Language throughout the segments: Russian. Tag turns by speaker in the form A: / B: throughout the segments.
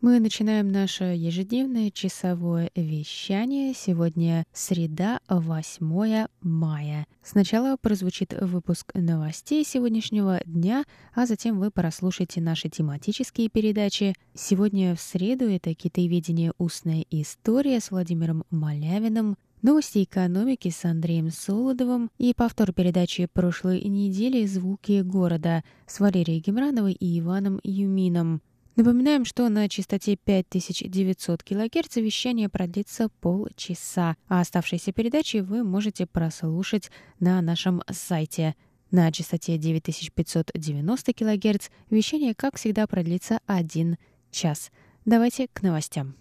A: Мы начинаем наше ежедневное часовое вещание. Сегодня среда, 8 мая. Сначала прозвучит выпуск новостей сегодняшнего дня, а затем вы прослушаете наши тематические передачи. Сегодня в среду это «Китаеведение. Устная история» с Владимиром Малявиным, Новости экономики с Андреем Солодовым и повтор передачи прошлой недели «Звуки города» с Валерией Гемрановой и Иваном Юмином. Напоминаем, что на частоте 5900 кГц вещание продлится полчаса, а оставшиеся передачи вы можете прослушать на нашем сайте. На частоте 9590 кГц вещание, как всегда, продлится один час. Давайте к новостям.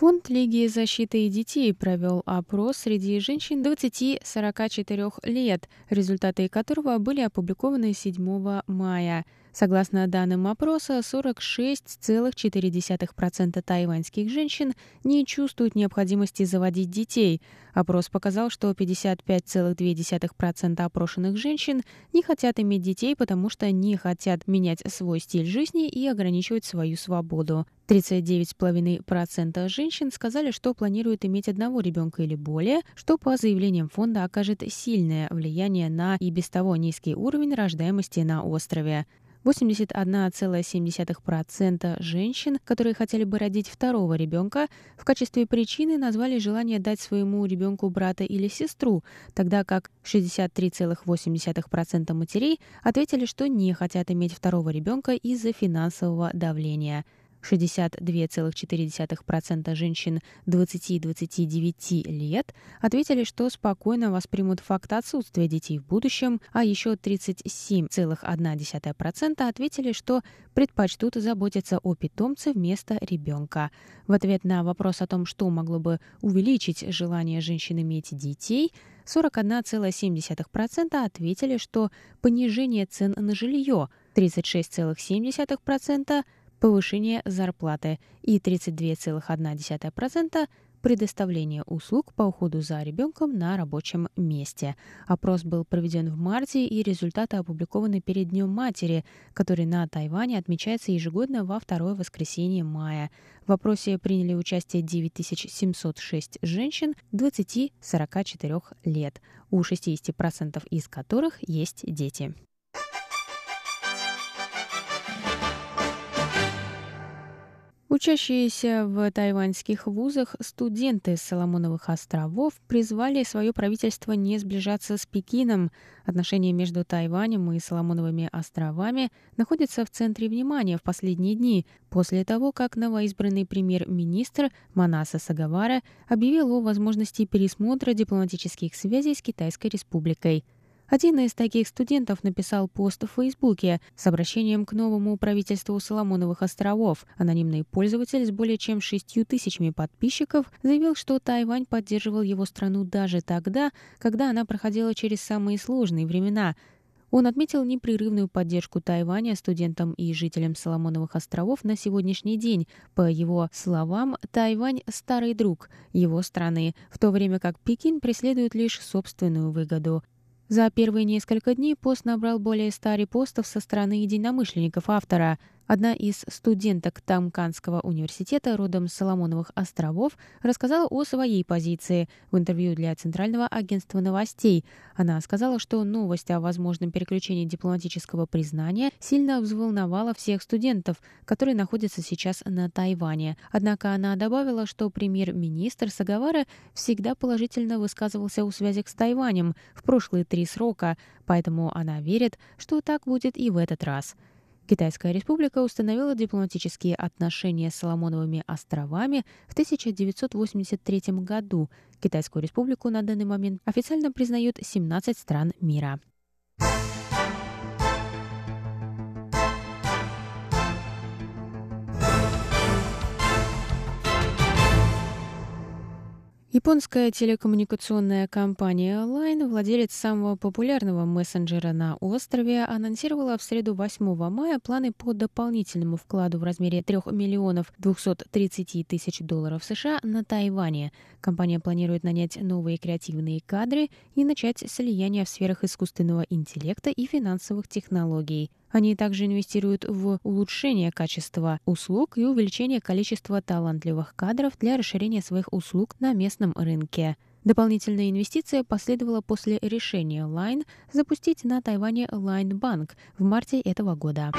A: Фонд Лиги защиты детей провел опрос среди женщин 20-44 лет, результаты которого были опубликованы 7 мая. Согласно данным опроса, 46,4% тайваньских женщин не чувствуют необходимости заводить детей. Опрос показал, что 55,2% опрошенных женщин не хотят иметь детей, потому что не хотят менять свой стиль жизни и ограничивать свою свободу. 39,5% женщин сказали, что планируют иметь одного ребенка или более, что по заявлениям фонда окажет сильное влияние на и без того низкий уровень рождаемости на острове. 81,7% женщин, которые хотели бы родить второго ребенка, в качестве причины назвали желание дать своему ребенку брата или сестру, тогда как 63,8% матерей ответили, что не хотят иметь второго ребенка из-за финансового давления – 62,4% женщин 20-29 лет ответили, что спокойно воспримут факт отсутствия детей в будущем, а еще 37,1% ответили, что предпочтут заботиться о питомце вместо ребенка. В ответ на вопрос о том, что могло бы увеличить желание женщин иметь детей, 41,7% ответили, что понижение цен на жилье, 36,7% повышение зарплаты и 32,1% предоставление услуг по уходу за ребенком на рабочем месте. Опрос был проведен в марте, и результаты опубликованы перед Днем матери, который на Тайване отмечается ежегодно во второе воскресенье мая. В опросе приняли участие 9706 женщин 20-44 лет, у 60% из которых есть дети. Учащиеся в тайваньских вузах студенты Соломоновых островов призвали свое правительство не сближаться с Пекином. Отношения между Тайванем и Соломоновыми островами находятся в центре внимания в последние дни, после того, как новоизбранный премьер-министр Манаса Сагавара объявил о возможности пересмотра дипломатических связей с Китайской республикой. Один из таких студентов написал пост в Фейсбуке с обращением к новому правительству Соломоновых островов. Анонимный пользователь с более чем шестью тысячами подписчиков заявил, что Тайвань поддерживал его страну даже тогда, когда она проходила через самые сложные времена. Он отметил непрерывную поддержку Тайваня студентам и жителям Соломоновых островов на сегодняшний день. По его словам, Тайвань – старый друг его страны, в то время как Пекин преследует лишь собственную выгоду. За первые несколько дней пост набрал более 100 репостов со стороны единомышленников автора – Одна из студенток Тамканского университета родом с Соломоновых островов рассказала о своей позиции в интервью для Центрального агентства новостей. Она сказала, что новость о возможном переключении дипломатического признания сильно взволновала всех студентов, которые находятся сейчас на Тайване. Однако она добавила, что премьер-министр Сагавара всегда положительно высказывался о связях с Тайванем в прошлые три срока, поэтому она верит, что так будет и в этот раз. Китайская республика установила дипломатические отношения с Соломоновыми островами в 1983 году. Китайскую республику на данный момент официально признают 17 стран мира. Японская телекоммуникационная компания Line, владелец самого популярного мессенджера на острове, анонсировала в среду 8 мая планы по дополнительному вкладу в размере 3 миллионов 230 тысяч долларов США на Тайване. Компания планирует нанять новые креативные кадры и начать слияние в сферах искусственного интеллекта и финансовых технологий. Они также инвестируют в улучшение качества услуг и увеличение количества талантливых кадров для расширения своих услуг на местном рынке. Дополнительная инвестиция последовала после решения Line запустить на Тайване Line Bank в марте этого года.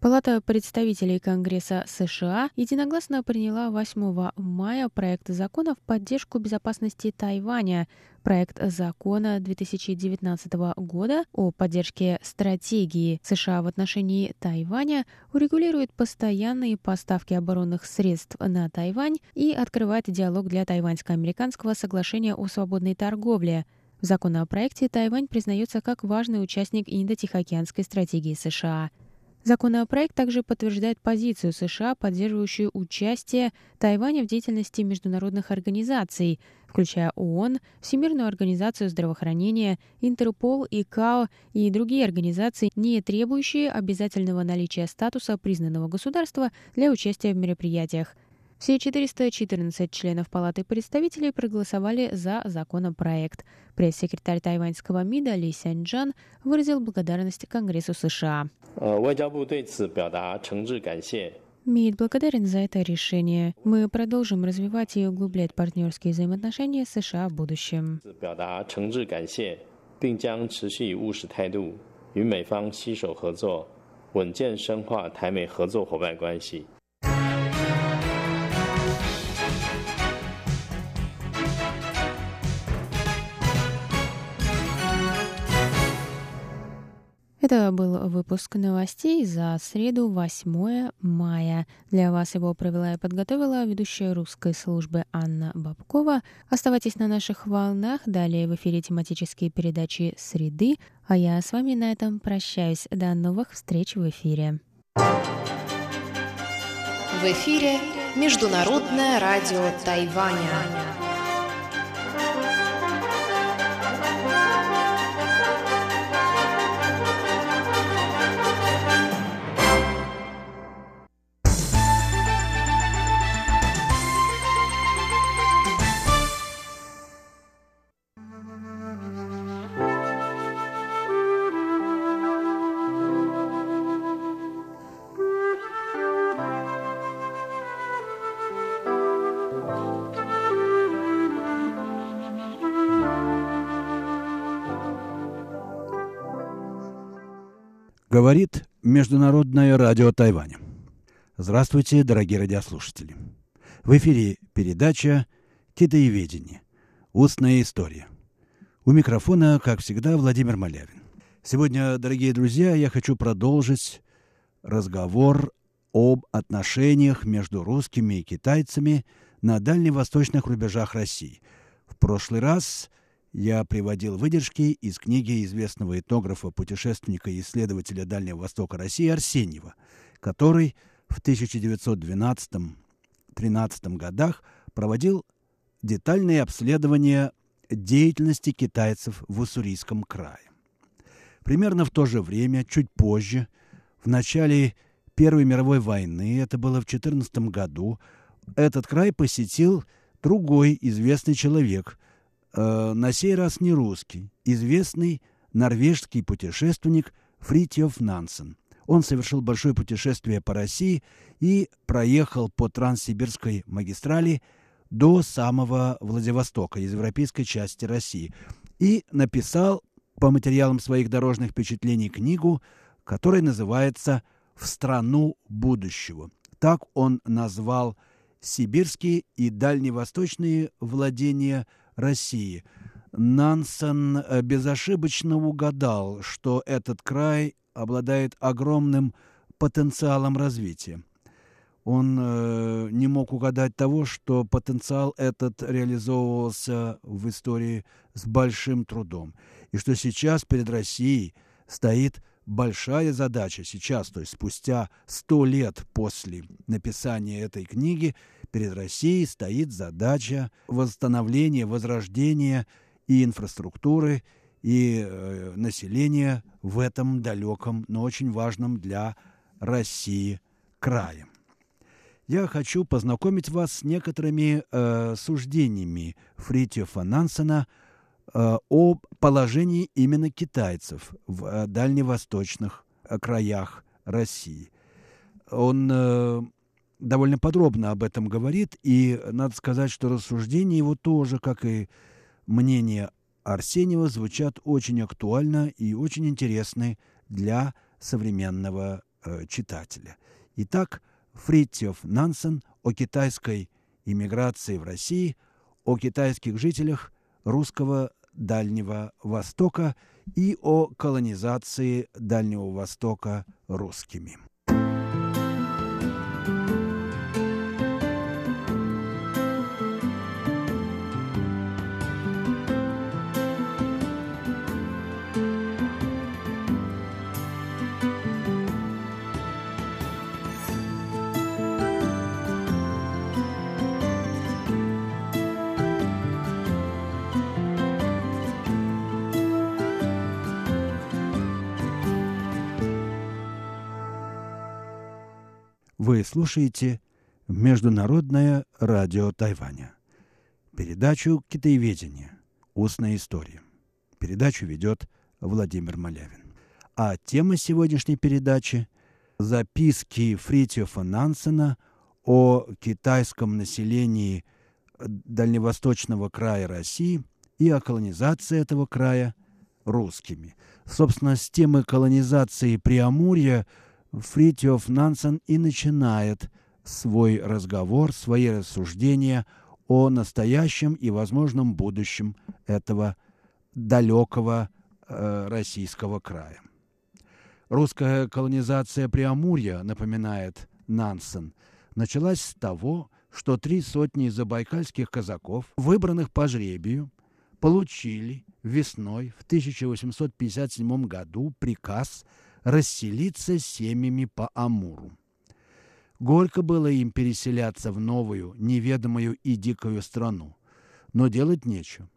A: Палата представителей Конгресса США единогласно приняла 8 мая проект закона в поддержку безопасности Тайваня. Проект закона 2019 года о поддержке стратегии США в отношении Тайваня урегулирует постоянные поставки оборонных средств на Тайвань и открывает диалог для Тайваньско-американского соглашения о свободной торговле. В законопроекте Тайвань признается как важный участник Индо-Тихоокеанской стратегии США – Законопроект также подтверждает позицию США, поддерживающую участие Тайваня в деятельности международных организаций, включая ООН, Всемирную организацию здравоохранения, Интерпол, ИКАО и другие организации, не требующие обязательного наличия статуса признанного государства для участия в мероприятиях – все 414 членов Палаты представителей проголосовали за законопроект. Пресс-секретарь тайваньского МИДа Ли Сяньджан выразил благодарность Конгрессу США. МИД благодарен за это решение. Мы продолжим развивать и углублять партнерские взаимоотношения с США в будущем. Это был выпуск новостей за среду 8 мая. Для вас его провела и подготовила ведущая русской службы Анна Бабкова. Оставайтесь на наших волнах. Далее в эфире тематические передачи «Среды». А я с вами на этом прощаюсь. До новых встреч в эфире.
B: В эфире Международное радио Тайваня.
C: Говорит Международное радио Тайваня. Здравствуйте, дорогие радиослушатели. В эфире передача «Китаеведение. Устная история». У микрофона, как всегда, Владимир Малявин. Сегодня, дорогие друзья, я хочу продолжить разговор об отношениях между русскими и китайцами на дальневосточных рубежах России. В прошлый раз я приводил выдержки из книги известного этнографа, путешественника и исследователя Дальнего Востока России Арсеньева, который в 1912-13 годах проводил детальные обследования деятельности китайцев в Уссурийском крае. Примерно в то же время, чуть позже, в начале Первой мировой войны, это было в 14 году, этот край посетил другой известный человек – э, на сей раз не русский, известный норвежский путешественник Фритьев Нансен. Он совершил большое путешествие по России и проехал по Транссибирской магистрали до самого Владивостока, из европейской части России, и написал по материалам своих дорожных впечатлений книгу, которая называется «В страну будущего». Так он назвал сибирские и дальневосточные владения – России. Нансен э, безошибочно угадал, что этот край обладает огромным потенциалом развития. Он э, не мог угадать того, что потенциал этот реализовывался в истории с большим трудом, и что сейчас перед Россией стоит большая задача сейчас, то есть спустя сто лет после написания этой книги, перед Россией стоит задача восстановления, возрождения и инфраструктуры, и э, населения в этом далеком, но очень важном для России крае. Я хочу познакомить вас с некоторыми э, суждениями Фритьофа Нансена э, о положении именно китайцев в э, дальневосточных э, краях России. Он э, довольно подробно об этом говорит, и надо сказать, что рассуждения его тоже, как и мнение Арсеньева, звучат очень актуально и очень интересны для современного э, читателя. Итак, Фритьев Нансен о китайской иммиграции в России, о китайских жителях русского Дальнего Востока и о колонизации Дальнего Востока русскими. Вы слушаете Международное радио Тайваня. Передачу «Китаеведение. Устная история». Передачу ведет Владимир Малявин. А тема сегодняшней передачи – записки Фритьофа Нансена о китайском населении дальневосточного края России и о колонизации этого края русскими. Собственно, с темы колонизации Преамурья – Фритьев Нансен и начинает свой разговор, свои рассуждения о настоящем и возможном будущем этого далекого э, российского края. Русская колонизация Преамурья, напоминает Нансен, началась с того, что три сотни забайкальских казаков, выбранных по жребию, получили весной в 1857 году приказ – расселиться семьями по Амуру. Горько было им переселяться в новую, неведомую и дикую страну, но делать нечего.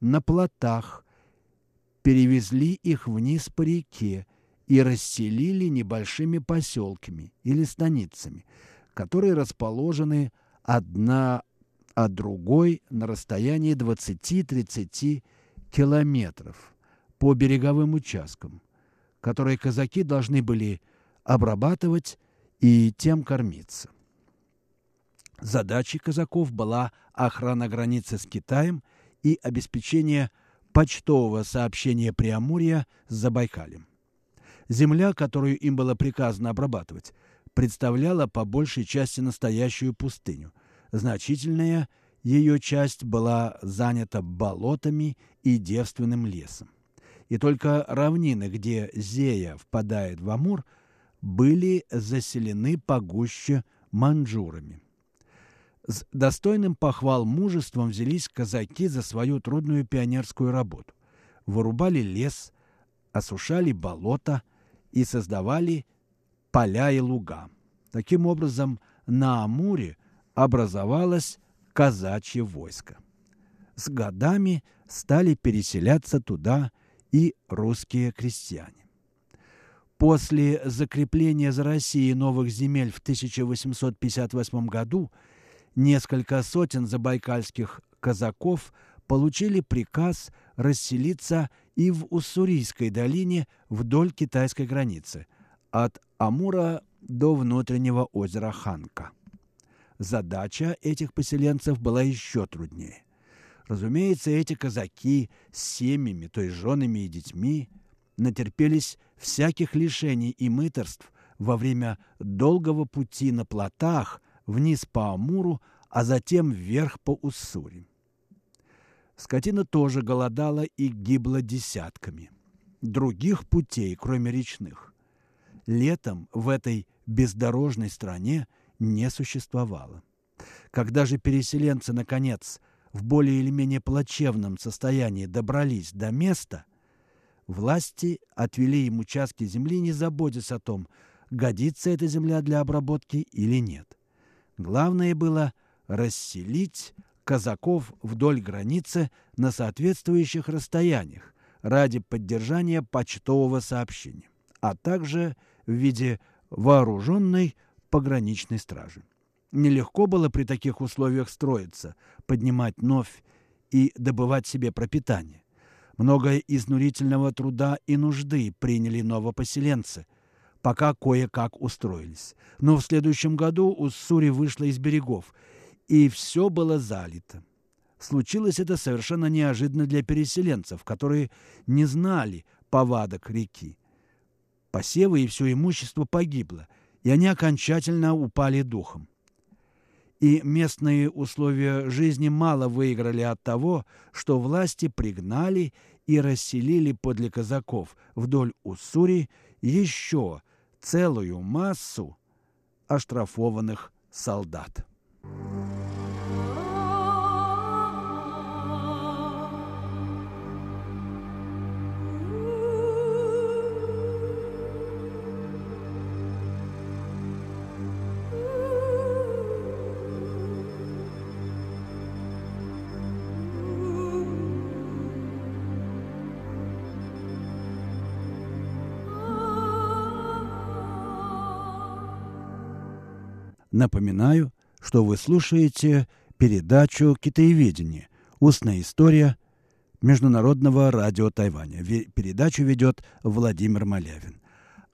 C: На плотах перевезли их вниз по реке и расселили небольшими поселками или станицами, которые расположены одна от другой на расстоянии 20-30 километров по береговым участкам которые казаки должны были обрабатывать и тем кормиться. Задачей казаков была охрана границы с Китаем и обеспечение почтового сообщения Преамурья с Забайкалем. Земля, которую им было приказано обрабатывать, представляла по большей части настоящую пустыню. Значительная ее часть была занята болотами и девственным лесом и только равнины, где Зея впадает в Амур, были заселены погуще манжурами. С достойным похвал мужеством взялись казаки за свою трудную пионерскую работу. Вырубали лес, осушали болота и создавали поля и луга. Таким образом, на Амуре образовалось казачье войско. С годами стали переселяться туда и русские крестьяне. После закрепления за Россией новых земель в 1858 году несколько сотен забайкальских казаков получили приказ расселиться и в Уссурийской долине вдоль китайской границы, от Амура до внутреннего озера Ханка. Задача этих поселенцев была еще труднее. Разумеется, эти казаки с семьями, то есть женами и детьми, натерпелись всяких лишений и мыторств во время долгого пути на плотах вниз по Амуру, а затем вверх по Уссури. Скотина тоже голодала и гибла десятками. Других путей, кроме речных, летом в этой бездорожной стране не существовало. Когда же переселенцы, наконец, в более или менее плачевном состоянии добрались до места, Власти отвели им участки земли, не заботясь о том, годится эта земля для обработки или нет. Главное было расселить казаков вдоль границы на соответствующих расстояниях ради поддержания почтового сообщения, а также в виде вооруженной пограничной стражи. Нелегко было при таких условиях строиться, поднимать новь и добывать себе пропитание. Многое изнурительного труда и нужды приняли новопоселенцы, пока кое-как устроились. Но в следующем году Уссури вышла из берегов, и все было залито. Случилось это совершенно неожиданно для переселенцев, которые не знали повадок реки. Посевы и все имущество погибло, и они окончательно упали духом и местные условия жизни мало выиграли от того, что власти пригнали и расселили подле казаков вдоль Уссури еще целую массу оштрафованных солдат. Напоминаю, что вы слушаете передачу «Китаеведение. Устная история» Международного радио Тайваня. Передачу ведет Владимир Малявин.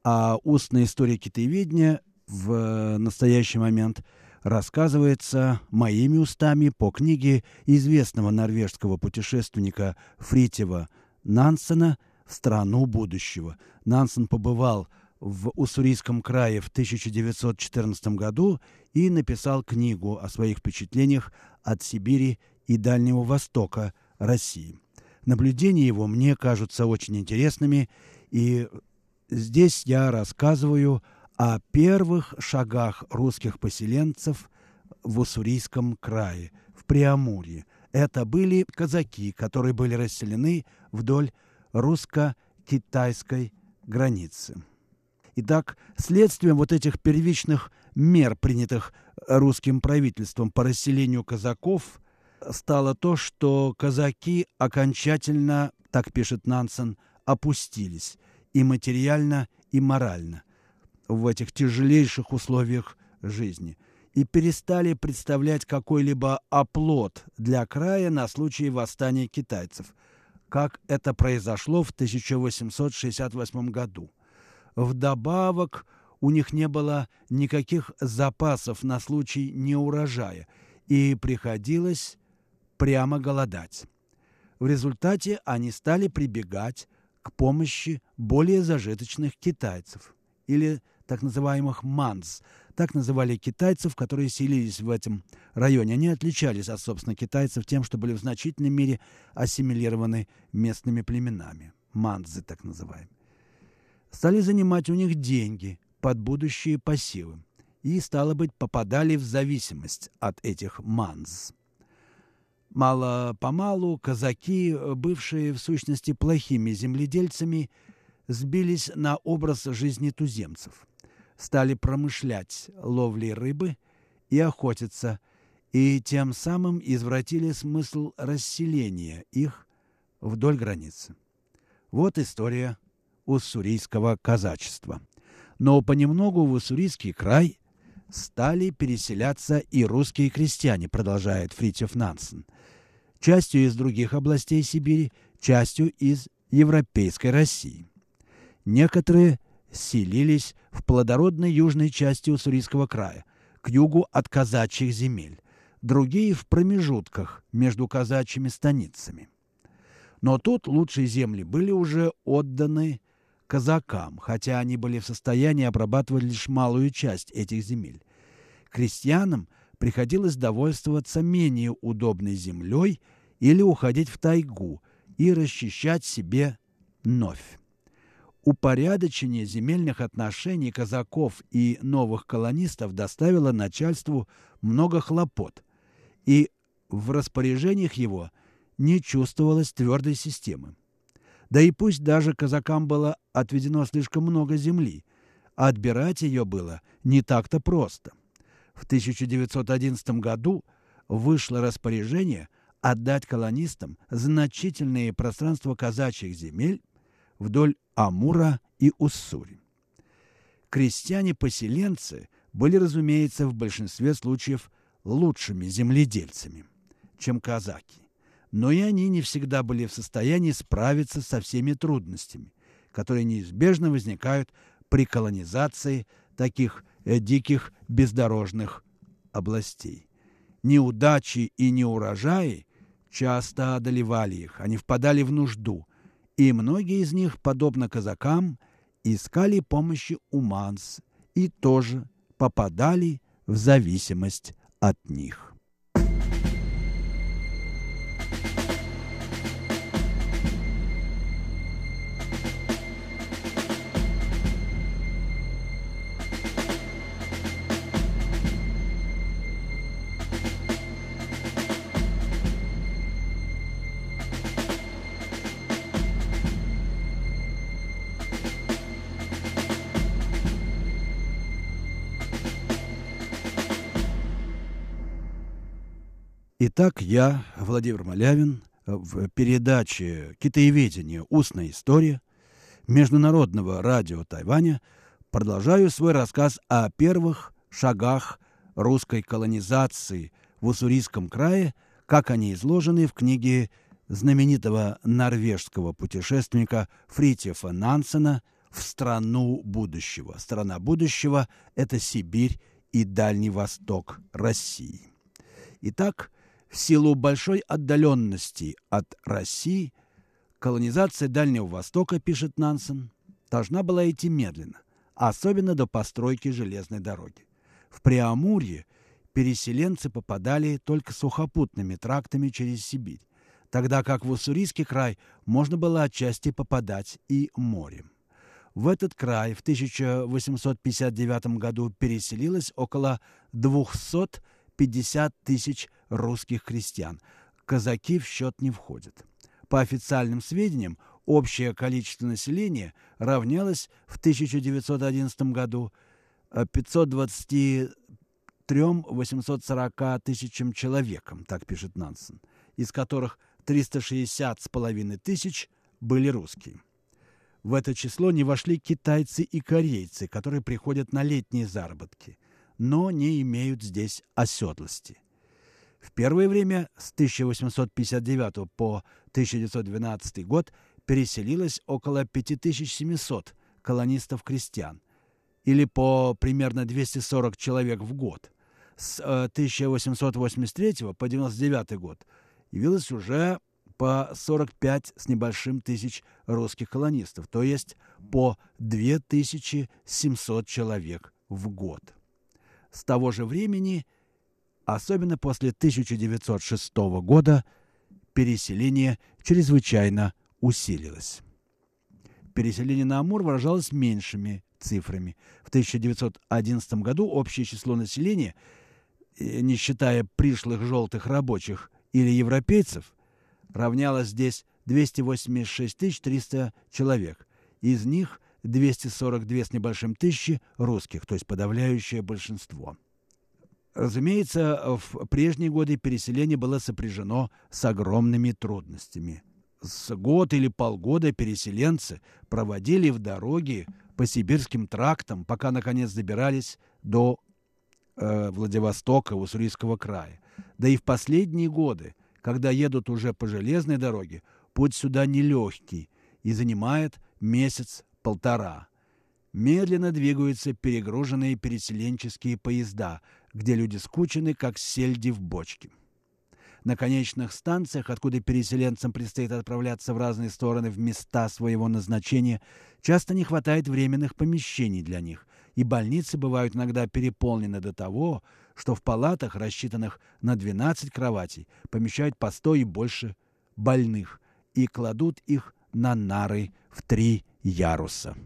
C: А устная история китаеведения в настоящий момент рассказывается моими устами по книге известного норвежского путешественника Фритева Нансена «В страну будущего». Нансен побывал в в Уссурийском крае в 1914 году и написал книгу о своих впечатлениях от Сибири и Дальнего Востока России. Наблюдения его мне кажутся очень интересными, и здесь я рассказываю о первых шагах русских поселенцев в Уссурийском крае, в Преамурье. Это были казаки, которые были расселены вдоль русско-китайской границы. Итак, следствием вот этих первичных мер, принятых русским правительством по расселению казаков, стало то, что казаки окончательно, так пишет Нансен, опустились и материально, и морально в этих тяжелейших условиях жизни и перестали представлять какой-либо оплот для края на случай восстания китайцев, как это произошло в 1868 году. Вдобавок у них не было никаких запасов на случай неурожая, и приходилось прямо голодать. В результате они стали прибегать к помощи более зажиточных китайцев или так называемых манз. Так называли китайцев, которые селились в этом районе. Они отличались от, собственно, китайцев тем, что были в значительной мере ассимилированы местными племенами. Манзы так называемые стали занимать у них деньги под будущие пассивы и, стало быть, попадали в зависимость от этих манз. Мало-помалу казаки, бывшие в сущности плохими земледельцами, сбились на образ жизни туземцев, стали промышлять ловлей рыбы и охотиться, и тем самым извратили смысл расселения их вдоль границы. Вот история уссурийского казачества. Но понемногу в уссурийский край стали переселяться и русские крестьяне, продолжает Фритьев Нансен. Частью из других областей Сибири, частью из европейской России. Некоторые селились в плодородной южной части Уссурийского края, к югу от казачьих земель, другие в промежутках между казачьими станицами. Но тут лучшие земли были уже отданы казакам, хотя они были в состоянии обрабатывать лишь малую часть этих земель. Крестьянам приходилось довольствоваться менее удобной землей или уходить в тайгу и расчищать себе новь. Упорядочение земельных отношений казаков и новых колонистов доставило начальству много хлопот, и в распоряжениях его не чувствовалось твердой системы. Да и пусть даже казакам было отведено слишком много земли, а отбирать ее было не так-то просто. В 1911 году вышло распоряжение отдать колонистам значительные пространства казачьих земель вдоль Амура и Уссури. Крестьяне-поселенцы были, разумеется, в большинстве случаев лучшими земледельцами, чем казаки. Но и они не всегда были в состоянии справиться со всеми трудностями, которые неизбежно возникают при колонизации таких э, диких бездорожных областей. Неудачи и неурожаи часто одолевали их, они впадали в нужду, и многие из них, подобно казакам, искали помощи у манс и тоже попадали в зависимость от них. Итак, я, Владимир Малявин, в передаче «Китаеведение. Устная история» Международного радио Тайваня продолжаю свой рассказ о первых шагах русской колонизации в Уссурийском крае, как они изложены в книге знаменитого норвежского путешественника Фритьефа Нансена «В страну будущего». Страна будущего – это Сибирь и Дальний Восток России. Итак, в силу большой отдаленности от России колонизация Дальнего Востока, пишет Нансен, должна была идти медленно, особенно до постройки железной дороги. В Преамурье переселенцы попадали только сухопутными трактами через Сибирь, тогда как в Уссурийский край можно было отчасти попадать и морем. В этот край в 1859 году переселилось около 200 50 тысяч русских крестьян. Казаки в счет не входят. По официальным сведениям, общее количество населения равнялось в 1911 году 523 840 тысячам человекам, так пишет Нансен, из которых 360 с половиной тысяч были русские. В это число не вошли китайцы и корейцы, которые приходят на летние заработки но не имеют здесь оседлости. В первое время с 1859 по 1912 год переселилось около 5700 колонистов-крестьян, или по примерно 240 человек в год. С 1883 э, по 1999 год явилось уже по 45 с небольшим тысяч русских колонистов, то есть по 2700 человек в год. С того же времени, особенно после 1906 года, переселение чрезвычайно усилилось. Переселение на Амур выражалось меньшими цифрами. В 1911 году общее число населения, э, не считая пришлых желтых рабочих или европейцев, равнялось здесь 286 300 человек. Из них 242 с небольшим тысячи русских, то есть подавляющее большинство. Разумеется, в прежние годы переселение было сопряжено с огромными трудностями. С год или полгода переселенцы проводили в дороге по сибирским трактам, пока, наконец, добирались до э, Владивостока, Уссурийского края. Да и в последние годы, когда едут уже по железной дороге, путь сюда нелегкий и занимает месяц полтора. Медленно двигаются перегруженные переселенческие поезда, где люди скучены, как сельди в бочке. На конечных станциях, откуда переселенцам предстоит отправляться в разные стороны в места своего назначения, часто не хватает временных помещений для них, и больницы бывают иногда переполнены до того, что в палатах, рассчитанных на 12 кроватей, помещают по 100 и больше больных и кладут их на нары в три яруса.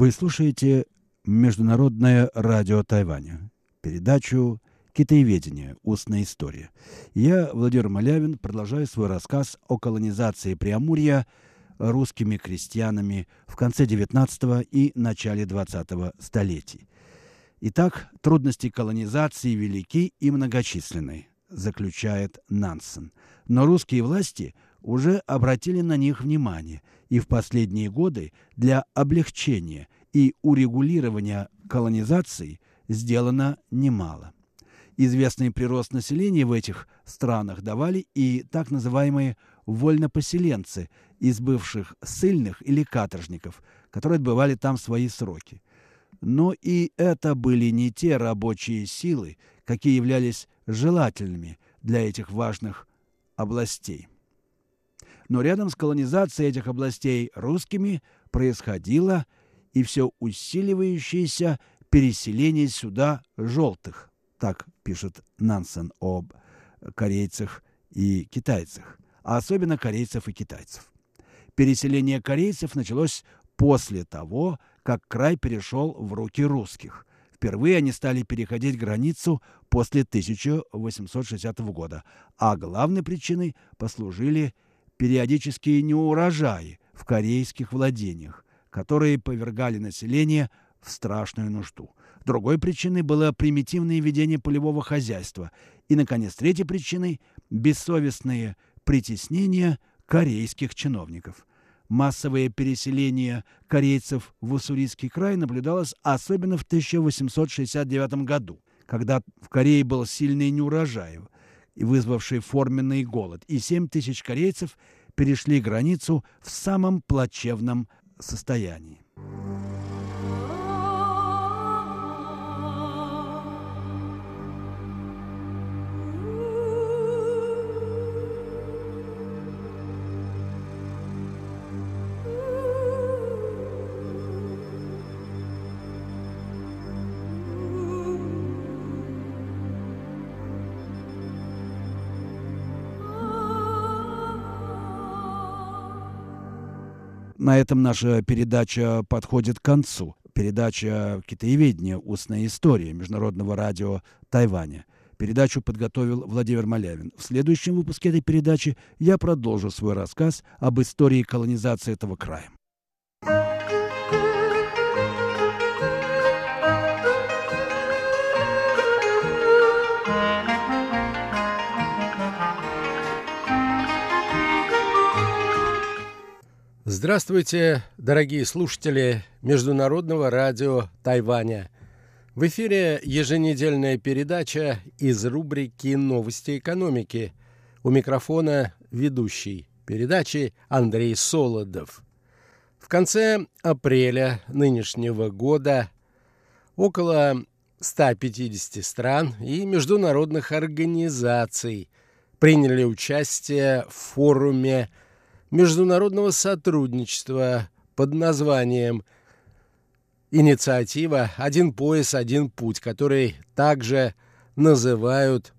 C: Вы слушаете Международное радио Тайваня, передачу «Китаеведение. Устная история». Я, Владимир Малявин, продолжаю свой рассказ о колонизации Преамурья русскими крестьянами в конце XIX и начале XX столетий. Итак, трудности колонизации велики и многочисленны, заключает Нансен. Но русские власти уже обратили на них внимание, и в последние годы для облегчения и урегулирования колонизации сделано немало. Известный прирост населения в этих странах давали и так называемые вольнопоселенцы из бывших ссыльных или каторжников, которые отбывали там свои сроки. Но и это были не те рабочие силы, какие являлись желательными для этих важных областей. Но рядом с колонизацией этих областей русскими происходило и все усиливающееся переселение сюда желтых. Так пишет Нансен об корейцах и китайцах, а особенно корейцев и китайцев. Переселение корейцев началось после того, как край перешел в руки русских. Впервые они стали переходить границу после 1860 года, а главной причиной послужили периодические неурожаи в корейских владениях, которые повергали население в страшную нужду. Другой причиной было примитивное ведение полевого хозяйства. И, наконец, третьей причиной – бессовестные притеснения корейских чиновников. Массовое переселение корейцев в Уссурийский край наблюдалось особенно в 1869 году, когда в Корее был сильный неурожай, вызвавший форменный голод, и 7 тысяч корейцев перешли границу в самом плачевном состоянии. На этом наша передача подходит к концу. Передача «Китаеведение. Устная история» Международного радио Тайваня. Передачу подготовил Владимир Малявин. В следующем выпуске этой передачи я продолжу свой рассказ об истории колонизации этого края.
D: Здравствуйте, дорогие слушатели Международного радио Тайваня. В эфире еженедельная передача из рубрики «Новости экономики». У микрофона ведущий передачи Андрей Солодов. В конце апреля нынешнего года около 150 стран и международных организаций приняли участие в форуме международного сотрудничества под названием «Инициатива «Один пояс, один путь», который также называют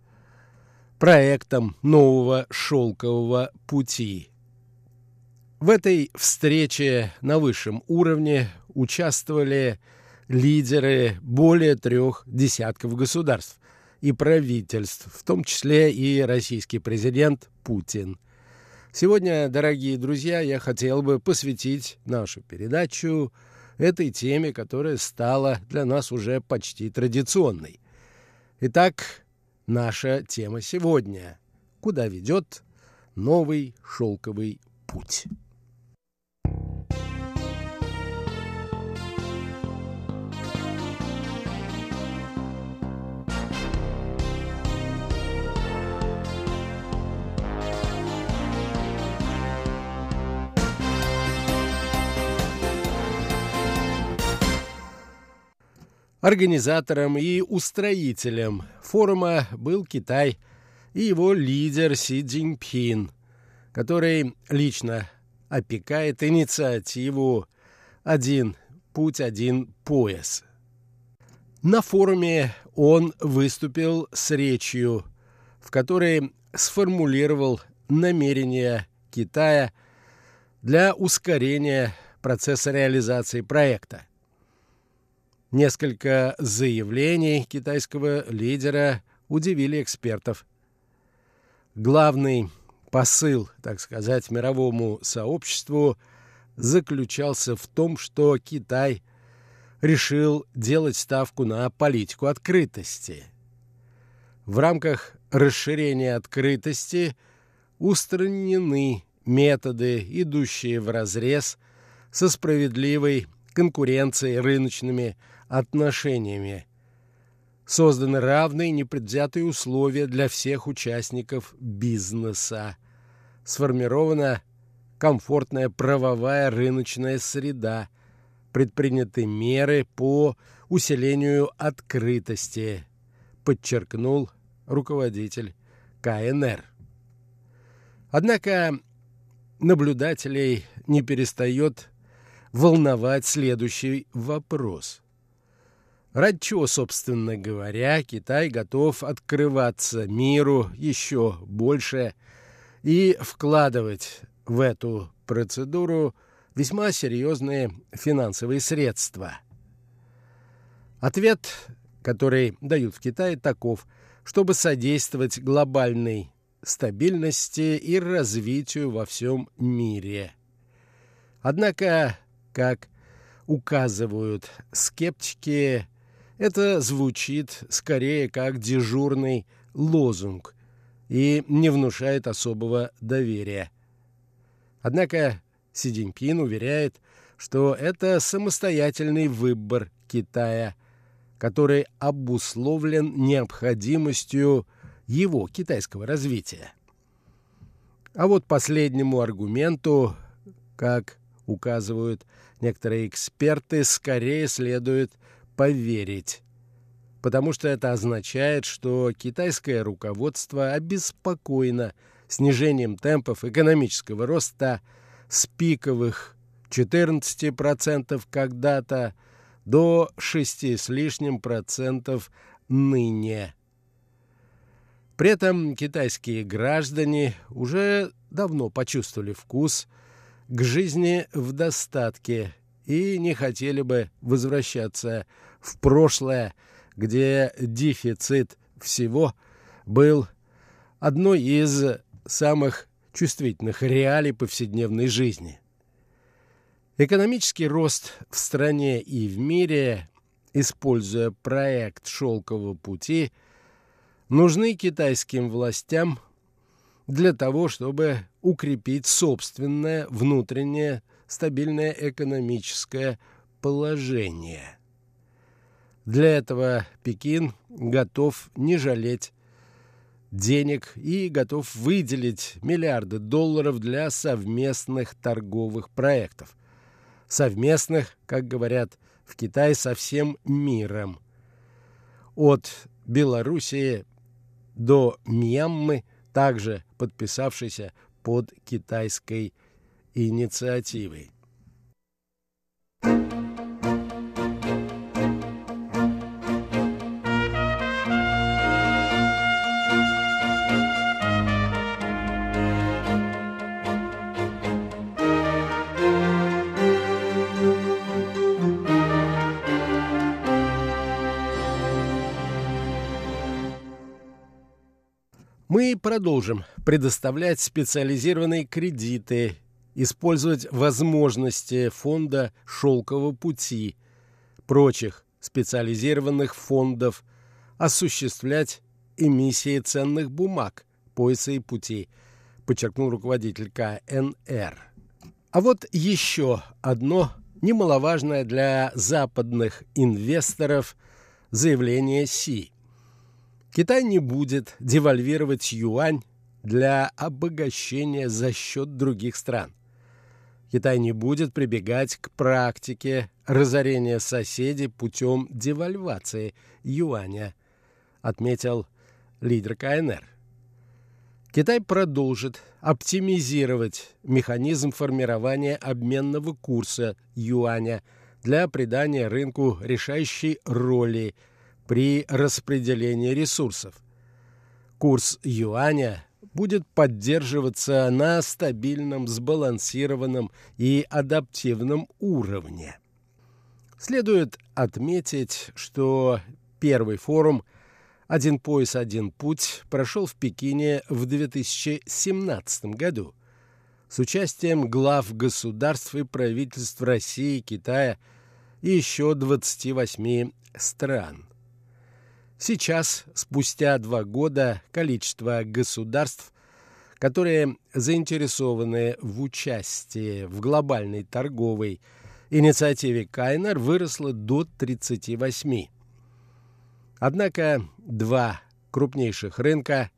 D: проектом нового шелкового пути. В этой встрече на высшем уровне участвовали лидеры более трех десятков государств и правительств, в том числе и российский президент Путин – Сегодня, дорогие друзья, я хотел бы посвятить нашу передачу этой теме, которая стала для нас уже почти традиционной. Итак, наша тема сегодня. Куда ведет новый шелковый путь? Организатором и устроителем форума был Китай и его лидер Си Цзиньпин, который лично опекает инициативу «Один путь, один пояс». На форуме он выступил с речью, в которой сформулировал намерения Китая для ускорения процесса реализации проекта. Несколько заявлений китайского лидера удивили экспертов. Главный посыл, так сказать, мировому сообществу заключался в том, что Китай решил делать ставку на политику открытости. В рамках расширения открытости устранены методы, идущие вразрез со справедливой конкуренцией рыночными отношениями. Созданы равные непредвзятые условия для всех участников бизнеса. Сформирована комфортная правовая рыночная среда. Предприняты меры по усилению открытости, подчеркнул руководитель КНР. Однако наблюдателей не перестает волновать следующий вопрос. Ради чего, собственно говоря, Китай готов открываться миру еще больше и вкладывать в эту процедуру весьма серьезные финансовые средства? Ответ, который дают в Китае, таков, чтобы содействовать глобальной стабильности и развитию во всем мире. Однако, как указывают скептики, это звучит скорее как дежурный лозунг и не внушает особого доверия. Однако Си Цзиньпин уверяет, что это самостоятельный выбор Китая, который обусловлен необходимостью его китайского развития. А вот последнему аргументу, как указывают некоторые эксперты, скорее следует поверить, потому что это означает, что китайское руководство обеспокоено снижением темпов экономического роста с пиковых 14% когда-то до 6 с лишним процентов ныне. При этом китайские граждане уже давно почувствовали вкус к жизни в достатке и не хотели бы возвращаться в прошлое, где дефицит всего был одной из самых чувствительных реалий повседневной жизни. Экономический рост в стране и в мире, используя проект «Шелкового пути», нужны китайским властям для того, чтобы укрепить собственное внутреннее стабильное экономическое положение. Для этого Пекин готов не жалеть денег и готов выделить миллиарды долларов для совместных торговых проектов. Совместных, как говорят в Китае, со всем миром. От Белоруссии до Мьянмы, также подписавшейся под китайской инициативой. Мы продолжим предоставлять специализированные кредиты, использовать возможности фонда «Шелкового пути», прочих специализированных фондов, осуществлять эмиссии ценных бумаг пояса и пути, подчеркнул руководитель КНР. А вот еще одно немаловажное для западных инвесторов заявление Си – Китай не будет девальвировать юань для обогащения за счет других стран. Китай не будет прибегать к практике разорения соседей путем девальвации юаня, отметил лидер КНР. Китай продолжит оптимизировать механизм формирования обменного курса юаня для придания рынку решающей роли – при распределении ресурсов. Курс юаня будет поддерживаться на стабильном, сбалансированном и адаптивном уровне. Следует отметить, что первый форум «Один пояс, один путь» прошел в Пекине в 2017 году с участием глав государств и правительств России, Китая и еще 28 стран. Сейчас, спустя два года, количество государств, которые заинтересованы в участии в глобальной торговой инициативе Кайнер, выросло до 38. Однако два крупнейших рынка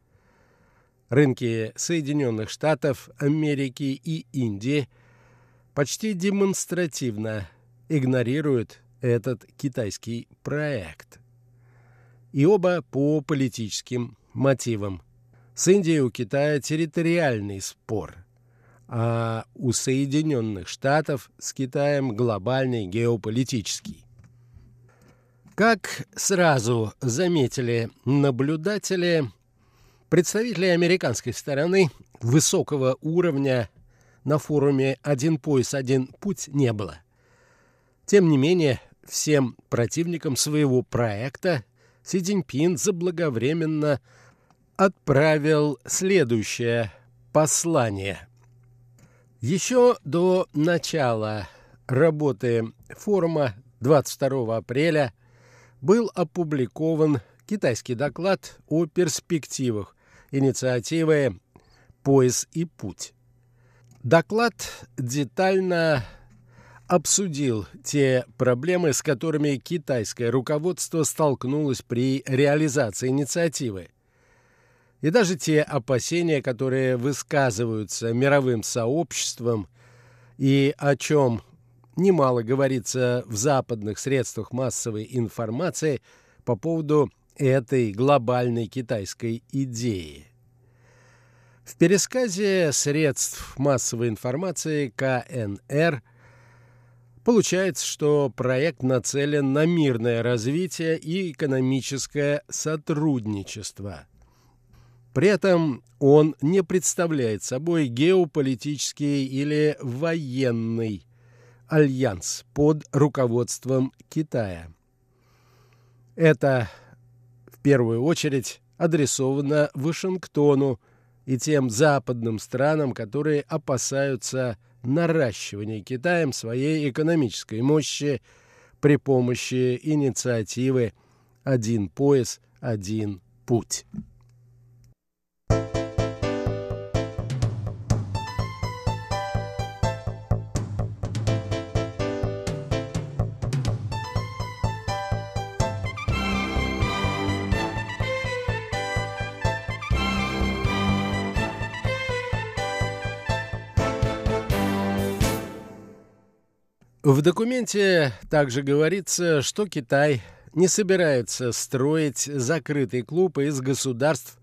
D: – рынки Соединенных Штатов Америки и Индии – почти демонстративно игнорируют этот китайский проект и оба по политическим мотивам. С Индией у Китая территориальный спор, а у Соединенных Штатов с Китаем глобальный геополитический. Как сразу заметили наблюдатели, представители американской стороны высокого уровня на форуме «Один пояс, один путь» не было. Тем не менее, всем противникам своего проекта Си Цзиньпин заблаговременно отправил следующее послание. Еще до начала работы форума 22 апреля был опубликован китайский доклад о перспективах инициативы «Пояс и путь». Доклад детально обсудил те проблемы, с которыми китайское руководство столкнулось при реализации инициативы. И даже те опасения, которые высказываются мировым сообществом и о чем немало говорится в западных средствах массовой информации по поводу этой глобальной китайской идеи. В пересказе средств массовой информации КНР – Получается, что проект нацелен на мирное развитие и экономическое сотрудничество. При этом он не представляет собой геополитический или военный альянс под руководством Китая. Это в первую очередь адресовано Вашингтону и тем западным странам, которые опасаются наращивания Китаем своей экономической мощи при помощи инициативы «Один пояс, один путь». В документе также говорится, что Китай не собирается строить закрытый клуб из государств,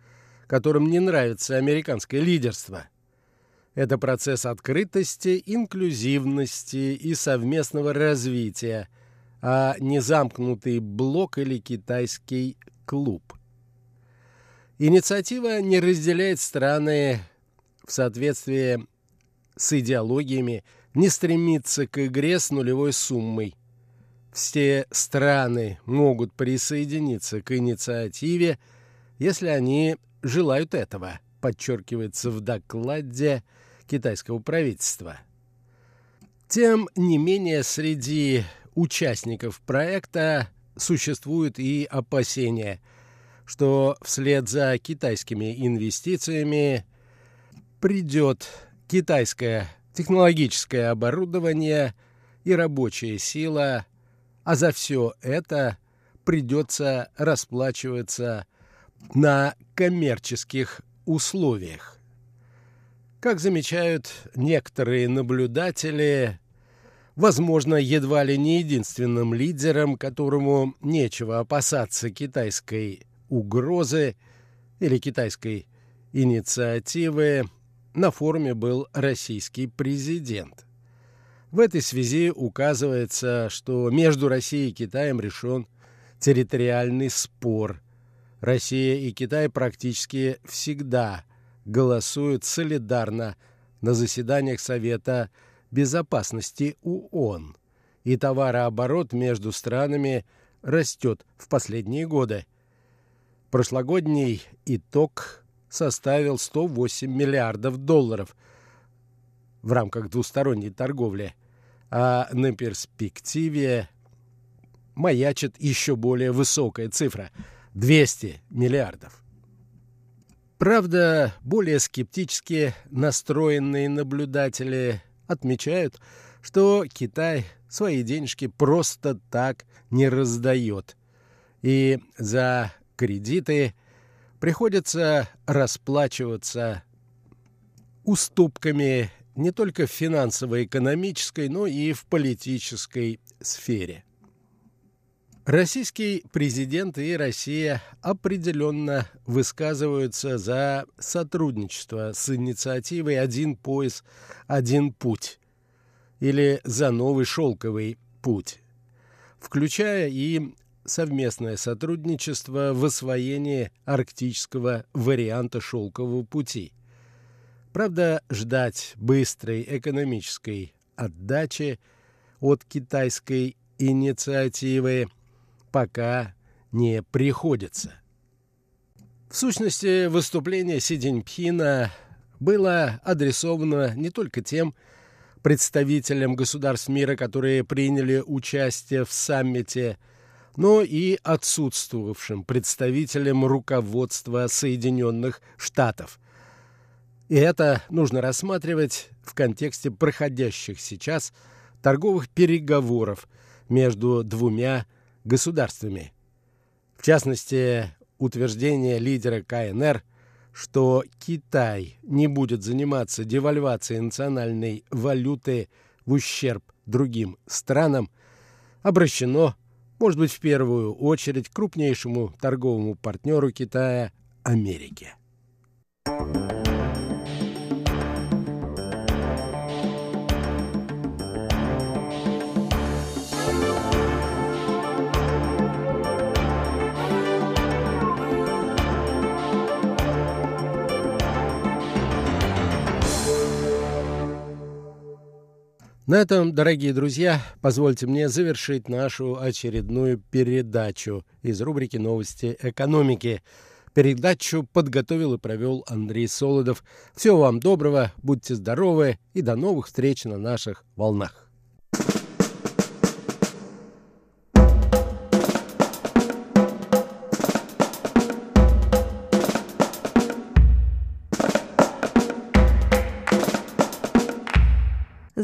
D: которым не нравится американское лидерство. Это процесс открытости, инклюзивности и совместного развития, а не замкнутый блок или китайский клуб. Инициатива не разделяет страны в соответствии с идеологиями, не стремится к игре с нулевой суммой. Все страны могут присоединиться к инициативе, если они желают этого, подчеркивается в докладе китайского правительства. Тем не менее, среди участников проекта существуют и опасения, что вслед за китайскими инвестициями придет китайская технологическое оборудование и рабочая сила, а за все это придется расплачиваться на коммерческих условиях. Как замечают некоторые наблюдатели, возможно, едва ли не единственным лидером, которому нечего опасаться китайской угрозы или китайской инициативы, на форуме был российский президент. В этой связи указывается, что между Россией и Китаем решен территориальный спор. Россия и Китай практически всегда голосуют солидарно на заседаниях Совета Безопасности ООН и товарооборот между странами растет в последние годы. Прошлогодний итог составил 108 миллиардов долларов в рамках двусторонней торговли, а на перспективе маячит еще более высокая цифра – 200 миллиардов. Правда, более скептически настроенные наблюдатели отмечают, что Китай свои денежки просто так не раздает. И за кредиты приходится расплачиваться уступками не только в финансово-экономической, но и в политической сфере. Российский президент и Россия определенно высказываются за сотрудничество с инициативой «Один пояс, один путь» или за новый шелковый путь, включая и совместное сотрудничество в освоении арктического варианта шелкового пути. Правда, ждать быстрой экономической отдачи от китайской инициативы пока не приходится. В сущности, выступление Си Цзиньпина было адресовано не только тем, представителям государств мира, которые приняли участие в саммите, но и отсутствовавшим представителям руководства Соединенных Штатов. И это нужно рассматривать в контексте проходящих сейчас торговых переговоров между двумя государствами. В частности, утверждение лидера КНР что Китай не будет заниматься девальвацией национальной валюты в ущерб другим странам, обращено, может быть, в первую очередь крупнейшему торговому партнеру Китая – Америке. На этом, дорогие друзья, позвольте мне завершить нашу очередную передачу из рубрики «Новости экономики». Передачу подготовил и провел Андрей Солодов. Всего вам доброго, будьте здоровы и до новых встреч на наших волнах.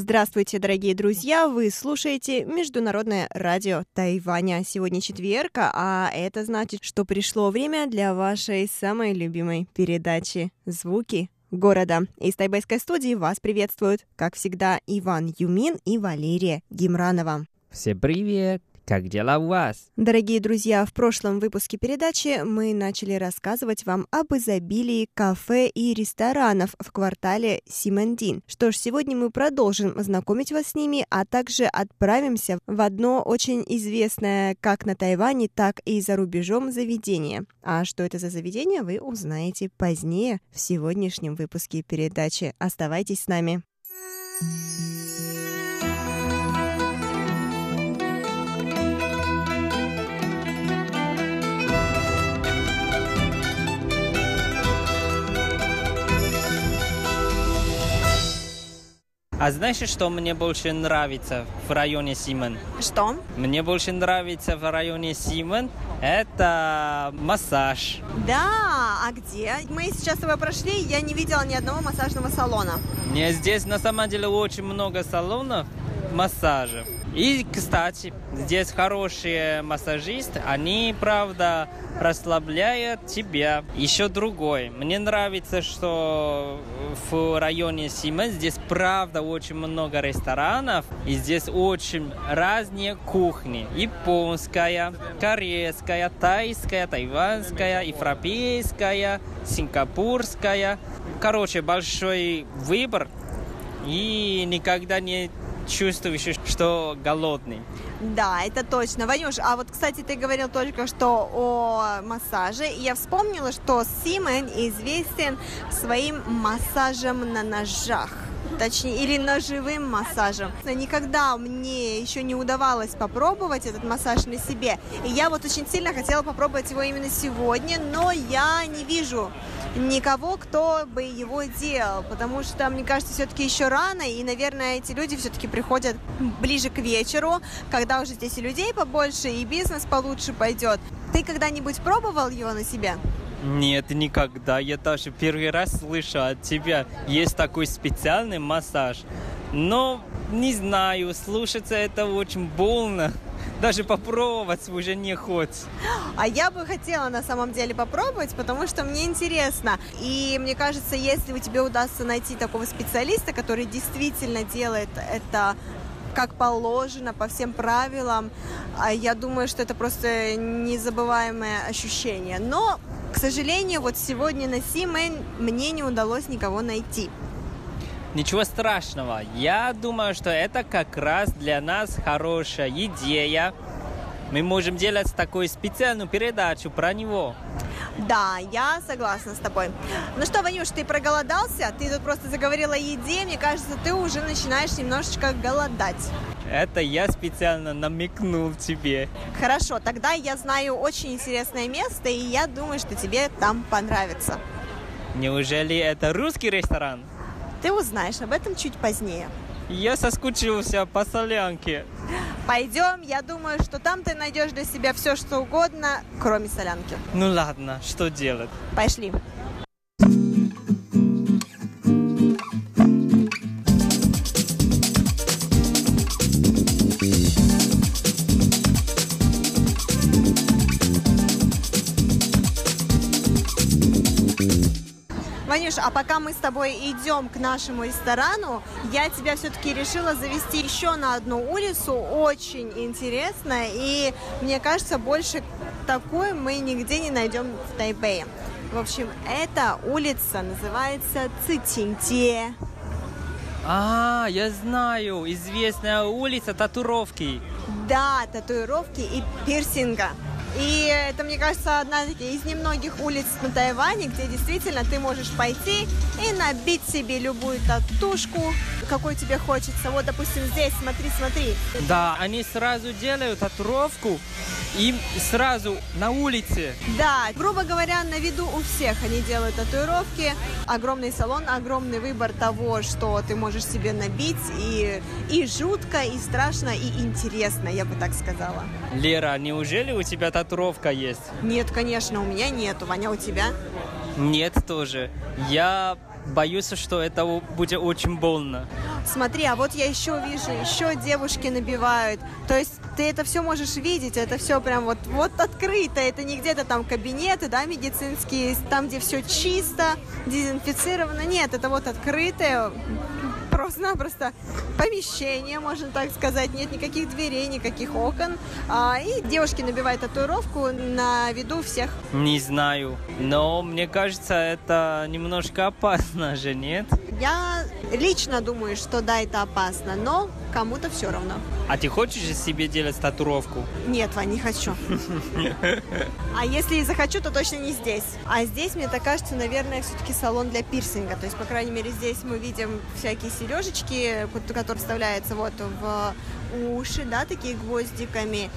E: Здравствуйте, дорогие друзья! Вы слушаете Международное радио Тайваня. Сегодня четверг, а это значит, что пришло время для вашей самой любимой передачи «Звуки города». Из тайбайской студии вас приветствуют, как всегда, Иван Юмин и Валерия Гимранова.
F: Всем привет! Как дела у вас?
E: Дорогие друзья, в прошлом выпуске передачи мы начали рассказывать вам об изобилии кафе и ресторанов в квартале Симандин. Что ж, сегодня мы продолжим знакомить вас с ними, а также отправимся в одно очень известное как на Тайване, так и за рубежом заведение. А что это за заведение, вы узнаете позднее в сегодняшнем выпуске передачи. Оставайтесь с нами.
F: А знаешь, что мне больше нравится в районе Симен?
E: Что?
F: Мне больше нравится в районе Симен это массаж.
E: Да, а где? Мы сейчас тобой прошли, я не видела ни одного массажного салона.
F: Не, здесь на самом деле очень много салонов массажев. И, кстати, здесь хорошие массажисты, они, правда, расслабляют тебя. Еще другой. Мне нравится, что в районе Симен здесь, правда, очень много ресторанов, и здесь очень разные кухни. Японская, корейская, тайская, тайванская, европейская, сингапурская. Короче, большой выбор, и никогда не чувствуешь, что голодный.
E: Да, это точно. Ванюш, а вот, кстати, ты говорил только что о массаже, и я вспомнила, что Симен известен своим массажем на ножах. точнее, или ножевым массажем. Никогда мне еще не удавалось попробовать этот массаж на себе. И я вот очень сильно хотела попробовать его именно сегодня, но я не вижу никого, кто бы его делал, потому что, мне кажется, все-таки еще рано, и, наверное, эти люди все-таки приходят ближе к вечеру, когда уже здесь и людей побольше, и бизнес получше пойдет. Ты когда-нибудь пробовал его на себя?
F: Нет, никогда. Я даже первый раз слышу от тебя. Есть такой специальный массаж. Но не знаю, слушаться это очень больно. Даже попробовать уже не хочется.
E: А я бы хотела на самом деле попробовать, потому что мне интересно. И мне кажется, если у тебя удастся найти такого специалиста, который действительно делает это как положено, по всем правилам, а я думаю, что это просто незабываемое ощущение. Но, к сожалению, вот сегодня на Симен мне не удалось никого найти.
F: Ничего страшного. Я думаю, что это как раз для нас хорошая идея. Мы можем делать такую специальную передачу про него.
E: Да, я согласна с тобой. Ну что, Ванюш, ты проголодался? Ты тут просто заговорила о еде. Мне кажется, ты уже начинаешь немножечко голодать.
F: Это я специально намекнул тебе.
E: Хорошо, тогда я знаю очень интересное место, и я думаю, что тебе там понравится.
F: Неужели это русский ресторан?
E: Ты узнаешь об этом чуть позднее.
F: Я соскучился по солянке.
E: Пойдем, я думаю, что там ты найдешь для себя все, что угодно, кроме солянки.
F: Ну ладно, что делать?
E: Пошли. Ванюш, а пока мы с тобой идем к нашему ресторану, я тебя все-таки решила завести еще на одну улицу, очень интересно, и мне кажется, больше такой мы нигде не найдем в Тайбэе. В общем, эта улица называется Цитинте.
F: А, я знаю, известная улица татуировки.
E: Да, татуировки и пирсинга. И это, мне кажется, одна из немногих улиц на Тайване, где действительно ты можешь пойти и набить себе любую татушку, какой тебе хочется. Вот, допустим, здесь, смотри, смотри.
F: Да, они сразу делают татуировку и сразу на улице.
E: Да, грубо говоря, на виду у всех они делают татуировки. Огромный салон, огромный выбор того, что ты можешь себе набить. И, и жутко, и страшно, и интересно, я бы так сказала.
F: Лера, неужели у тебя татуировка есть?
E: Нет, конечно, у меня нету. Ваня, у тебя?
F: Нет тоже. Я боюсь, что это будет очень больно.
E: Смотри, а вот я еще вижу, еще девушки набивают. То есть ты это все можешь видеть, это все прям вот, вот открыто. Это не где-то там кабинеты, да, медицинские, там, где все чисто, дезинфицировано. Нет, это вот открытое, просто-напросто помещение, можно так сказать. Нет никаких дверей, никаких окон. А, и девушки набивают татуировку на виду всех.
F: Не знаю, но мне кажется, это немножко опасно же, нет?
E: Я лично думаю, что да, это опасно, но кому-то все равно.
F: А ты хочешь себе делать татуировку?
E: Нет, Вань, не хочу. А если и захочу, то точно не здесь. А здесь, мне так кажется, наверное, все-таки салон для пирсинга. То есть, по крайней мере, здесь мы видим всякие сережечки, которые вставляются вот в уши, да, такие гвоздиками.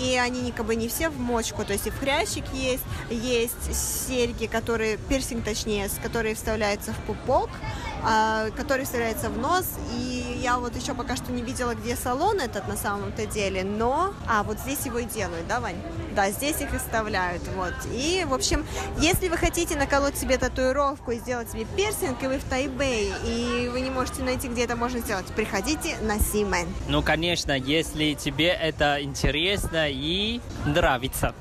E: И они как бы не все в мочку, то есть и в хрящик есть, есть серьги, которые, пирсинг точнее, которые вставляются в пупок, а, который вставляется в нос. И я вот еще пока что не видела, где салон этот на самом-то деле, но... А, вот здесь его и делают, да, Вань? Да, здесь их и вставляют, вот. И, в общем, если вы хотите наколоть себе татуировку и сделать себе пирсинг, и вы в Тайбэй, и вы не можете найти, где это можно сделать, приходите на Симен.
F: Ну, конечно, если тебе это интересно и нравится.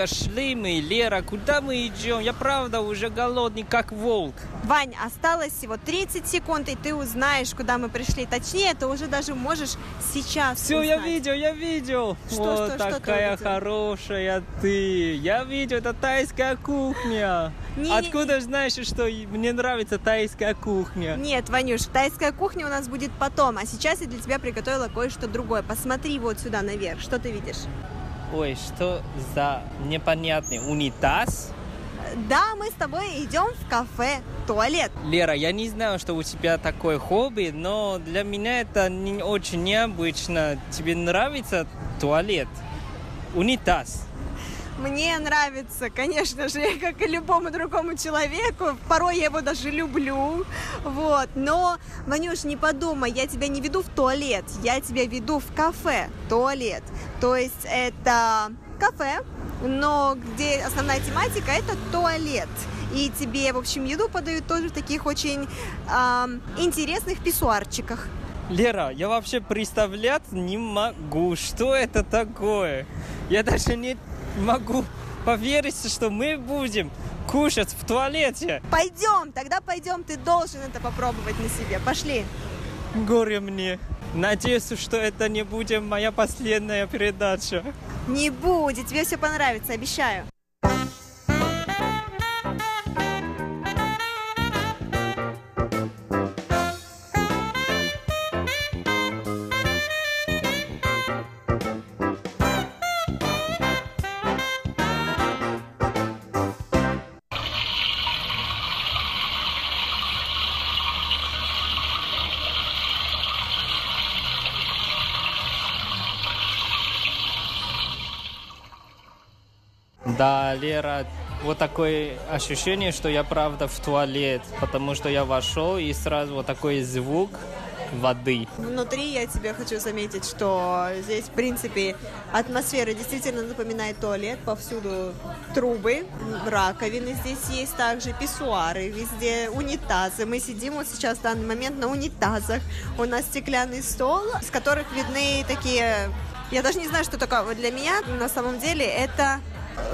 F: Долго шли мы, Лера, куда мы идем? Я правда уже голодный, как волк.
E: Вань, осталось всего 30 секунд, и ты узнаешь, куда мы пришли. Точнее, ты уже даже можешь сейчас
F: Все, я
E: узнать.
F: видел, я видел.
E: Что,
F: вот
E: что, что
F: такая
E: увидел?
F: хорошая ты. Я видел, это тайская кухня.
E: Не-не-не.
F: Откуда знаешь, что мне нравится тайская кухня?
E: Нет, Ванюш, тайская кухня у нас будет потом, а сейчас я для тебя приготовила кое-что другое. Посмотри вот сюда наверх, что ты видишь?
F: Ой, что за непонятный унитаз?
E: Да, мы с тобой идем в кафе, туалет.
F: Лера, я не знаю, что у тебя такое хобби, но для меня это не очень необычно. Тебе нравится туалет? Унитаз.
E: Мне нравится, конечно же, как и любому другому человеку. Порой я его даже люблю. Вот. Но, Ванюш, не подумай, я тебя не веду в туалет. Я тебя веду в кафе, туалет. То есть это кафе, но где основная тематика это туалет. И тебе, в общем, еду подают тоже в таких очень ам, интересных писсуарчиках.
F: Лера, я вообще представлять не могу, что это такое. Я даже не могу поверить, что мы будем кушать в туалете.
E: Пойдем, тогда пойдем, ты должен это попробовать на себе. Пошли.
F: Горе мне. Надеюсь, что это не будет моя последняя передача.
E: Не будет, тебе все понравится, обещаю.
F: Да, Лера, вот такое ощущение, что я правда в туалет, потому что я вошел и сразу вот такой звук воды.
E: Внутри я тебе хочу заметить, что здесь, в принципе, атмосфера действительно напоминает туалет. Повсюду трубы, раковины здесь есть также, писсуары, везде унитазы. Мы сидим вот сейчас в данный момент на унитазах. У нас стеклянный стол, с которых видны такие... Я даже не знаю, что такое. Для меня на самом деле это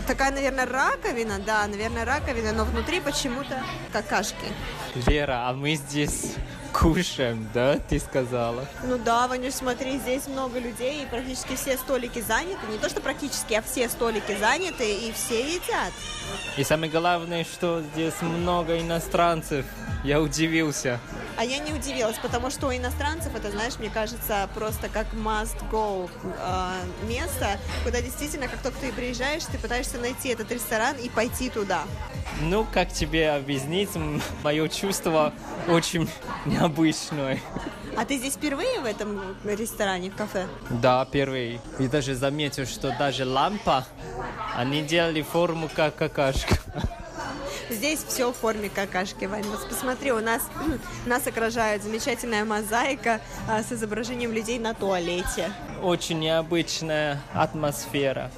E: такая, наверное, раковина, да, наверное, раковина, но внутри почему-то какашки.
F: Лера, а мы здесь кушаем, да, ты сказала?
E: Ну да, Ванюш, смотри, здесь много людей, и практически все столики заняты. Не то, что практически, а все столики заняты, и все едят.
F: И самое главное, что здесь много иностранцев. Я удивился.
E: А я не удивилась, потому что у иностранцев это, знаешь, мне кажется, просто как must-go э, место, куда действительно, как только ты приезжаешь, ты пытаешься найти этот ресторан и пойти туда.
F: Ну, как тебе объяснить, мое чувство очень необычное.
E: А ты здесь впервые в этом ресторане, в кафе?
F: Да, первый. И даже заметил, что даже лампа, они делали форму как какашка.
E: Здесь все в форме какашки, Вань. Вот посмотри, у нас нас окружает замечательная мозаика а, с изображением людей на туалете.
F: Очень необычная атмосфера.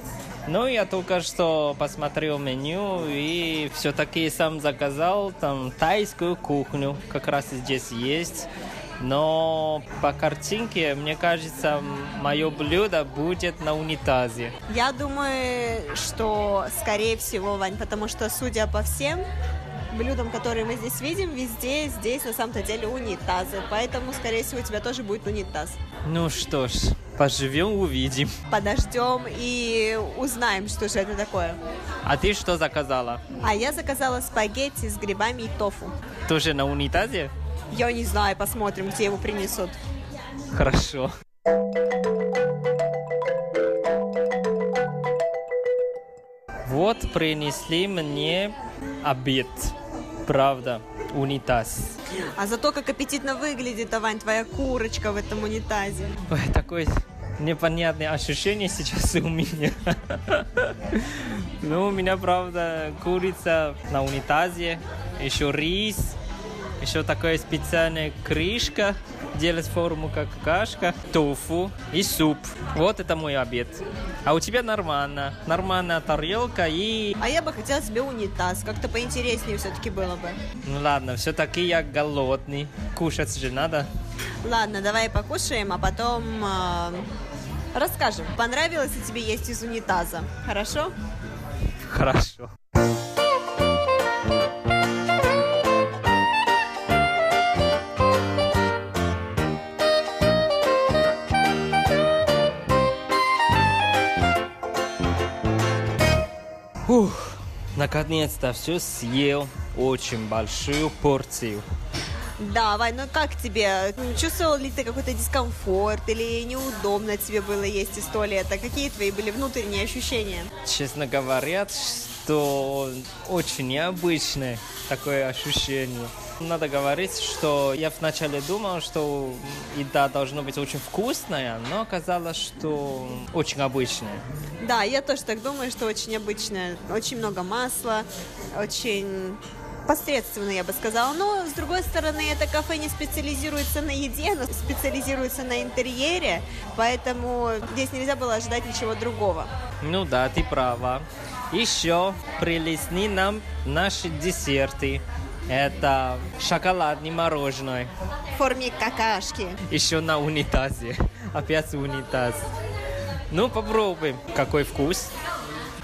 F: Ну, я только что посмотрел меню и все-таки сам заказал там тайскую кухню. Как раз здесь есть. Но по картинке, мне кажется, мое блюдо будет на унитазе.
E: Я думаю, что скорее всего, Вань, потому что, судя по всем блюдам, которые мы здесь видим, везде здесь на самом-то деле унитазы. Поэтому, скорее всего, у тебя тоже будет унитаз.
F: Ну что ж, поживем, увидим.
E: Подождем и узнаем, что же это такое.
F: А ты что заказала?
E: А я заказала спагетти с грибами и тофу.
F: Тоже на унитазе?
E: Я не знаю, посмотрим, где его принесут.
F: Хорошо. Вот принесли мне обед. Правда, унитаз.
E: А зато как аппетитно выглядит, Вань, твоя курочка в этом унитазе.
F: Ой, такое непонятное ощущение сейчас у меня. Ну, у меня, правда, курица на унитазе, еще рис, еще такая специальная крышка, делать форму как кашка, тофу и суп. Вот это мой обед. А у тебя нормально. Нормальная тарелка и...
E: А я бы хотела себе унитаз, как-то поинтереснее все-таки было бы.
F: Ну ладно, все-таки я голодный. Кушать же надо.
E: Ладно, давай покушаем, а потом э, расскажем, понравилось ли тебе есть из унитаза. Хорошо?
F: хорошо. Наконец-то все съел. Очень большую порцию.
E: Да, Вань, ну как тебе? Чувствовал ли ты какой-то дискомфорт или неудобно тебе было есть из туалета? Какие твои были внутренние ощущения?
F: Честно говорят, что очень необычное такое ощущение. Надо говорить, что я вначале думал, что еда должна быть очень вкусная, но оказалось, что очень обычная.
E: Да, я тоже так думаю, что очень обычная. Очень много масла, очень посредственно, я бы сказала. Но, с другой стороны, это кафе не специализируется на еде, но специализируется на интерьере, поэтому здесь нельзя было ожидать ничего другого.
F: Ну да, ты права. Еще прилесни нам наши десерты. Это шоколадный мороженое.
E: В форме какашки.
F: Еще на унитазе. Опять унитаз. Ну, попробуем. Какой вкус?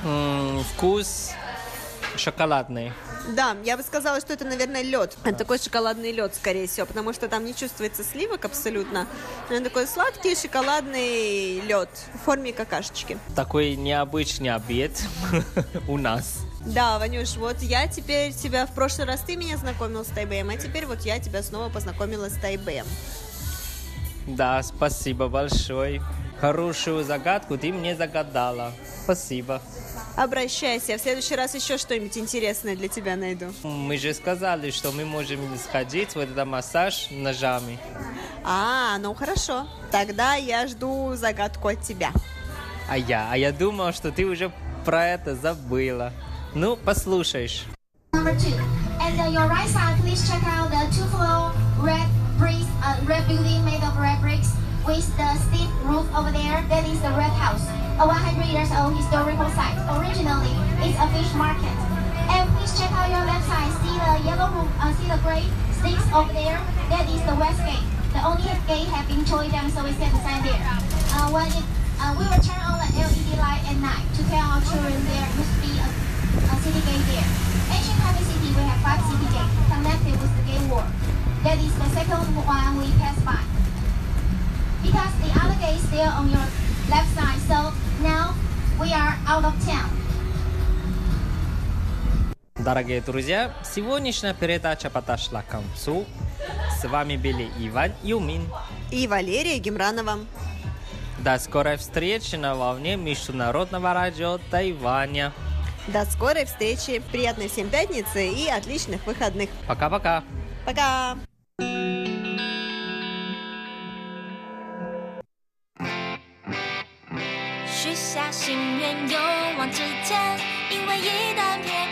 F: М, вкус шоколадный.
E: Да, я бы сказала, что это, наверное, лед. Это такой шоколадный лед, скорее всего, потому что там не чувствуется сливок абсолютно. Но это такой сладкий шоколадный лед в форме какашечки.
F: Такой необычный обед у нас.
E: Да, Ванюш, вот я теперь тебя в прошлый раз ты меня знакомил с Тайбэем, а теперь вот я тебя снова познакомила с Тайбэем.
F: Да, спасибо большое. Хорошую загадку ты мне загадала. Спасибо.
E: Обращайся, я в следующий раз еще что-нибудь интересное для тебя найду.
F: Мы же сказали, что мы можем сходить в этот массаж ножами.
E: А, ну хорошо. Тогда я жду загадку от тебя.
F: А я, а я думал, что ты уже про это забыла. Ну, послушаешь.
G: Number two. And on your right side, please check out the two-floor red bricks, uh, red building made of red bricks with the steep roof over there. That is the Red House, a 100 years old historical site. Originally, it's a fish market. And please check out your left side. See the yellow roof, uh, see the gray sticks over there. That is the west gate. The only gate have been torn so we set the sign there. Uh, when it, uh, we will turn on the LED light at night to tell our children there must be a a city gate there. Ancient Taipei City, we have five city gates connected with the gate wall. That is the second one we pass by. Because the other gate is still on your left side, so now we are out of town.
F: Дорогие друзья, сегодняшняя передача подошла к концу. С вами были Иван Юмин.
E: И Валерия Гемранова.
F: До скорой встречи на волне Международного радио Тайваня.
E: До скорой встречи, приятной всем пятницы и отличных выходных.
F: Пока-пока.
E: Пока!
H: 许永远勇往直前，因为一旦。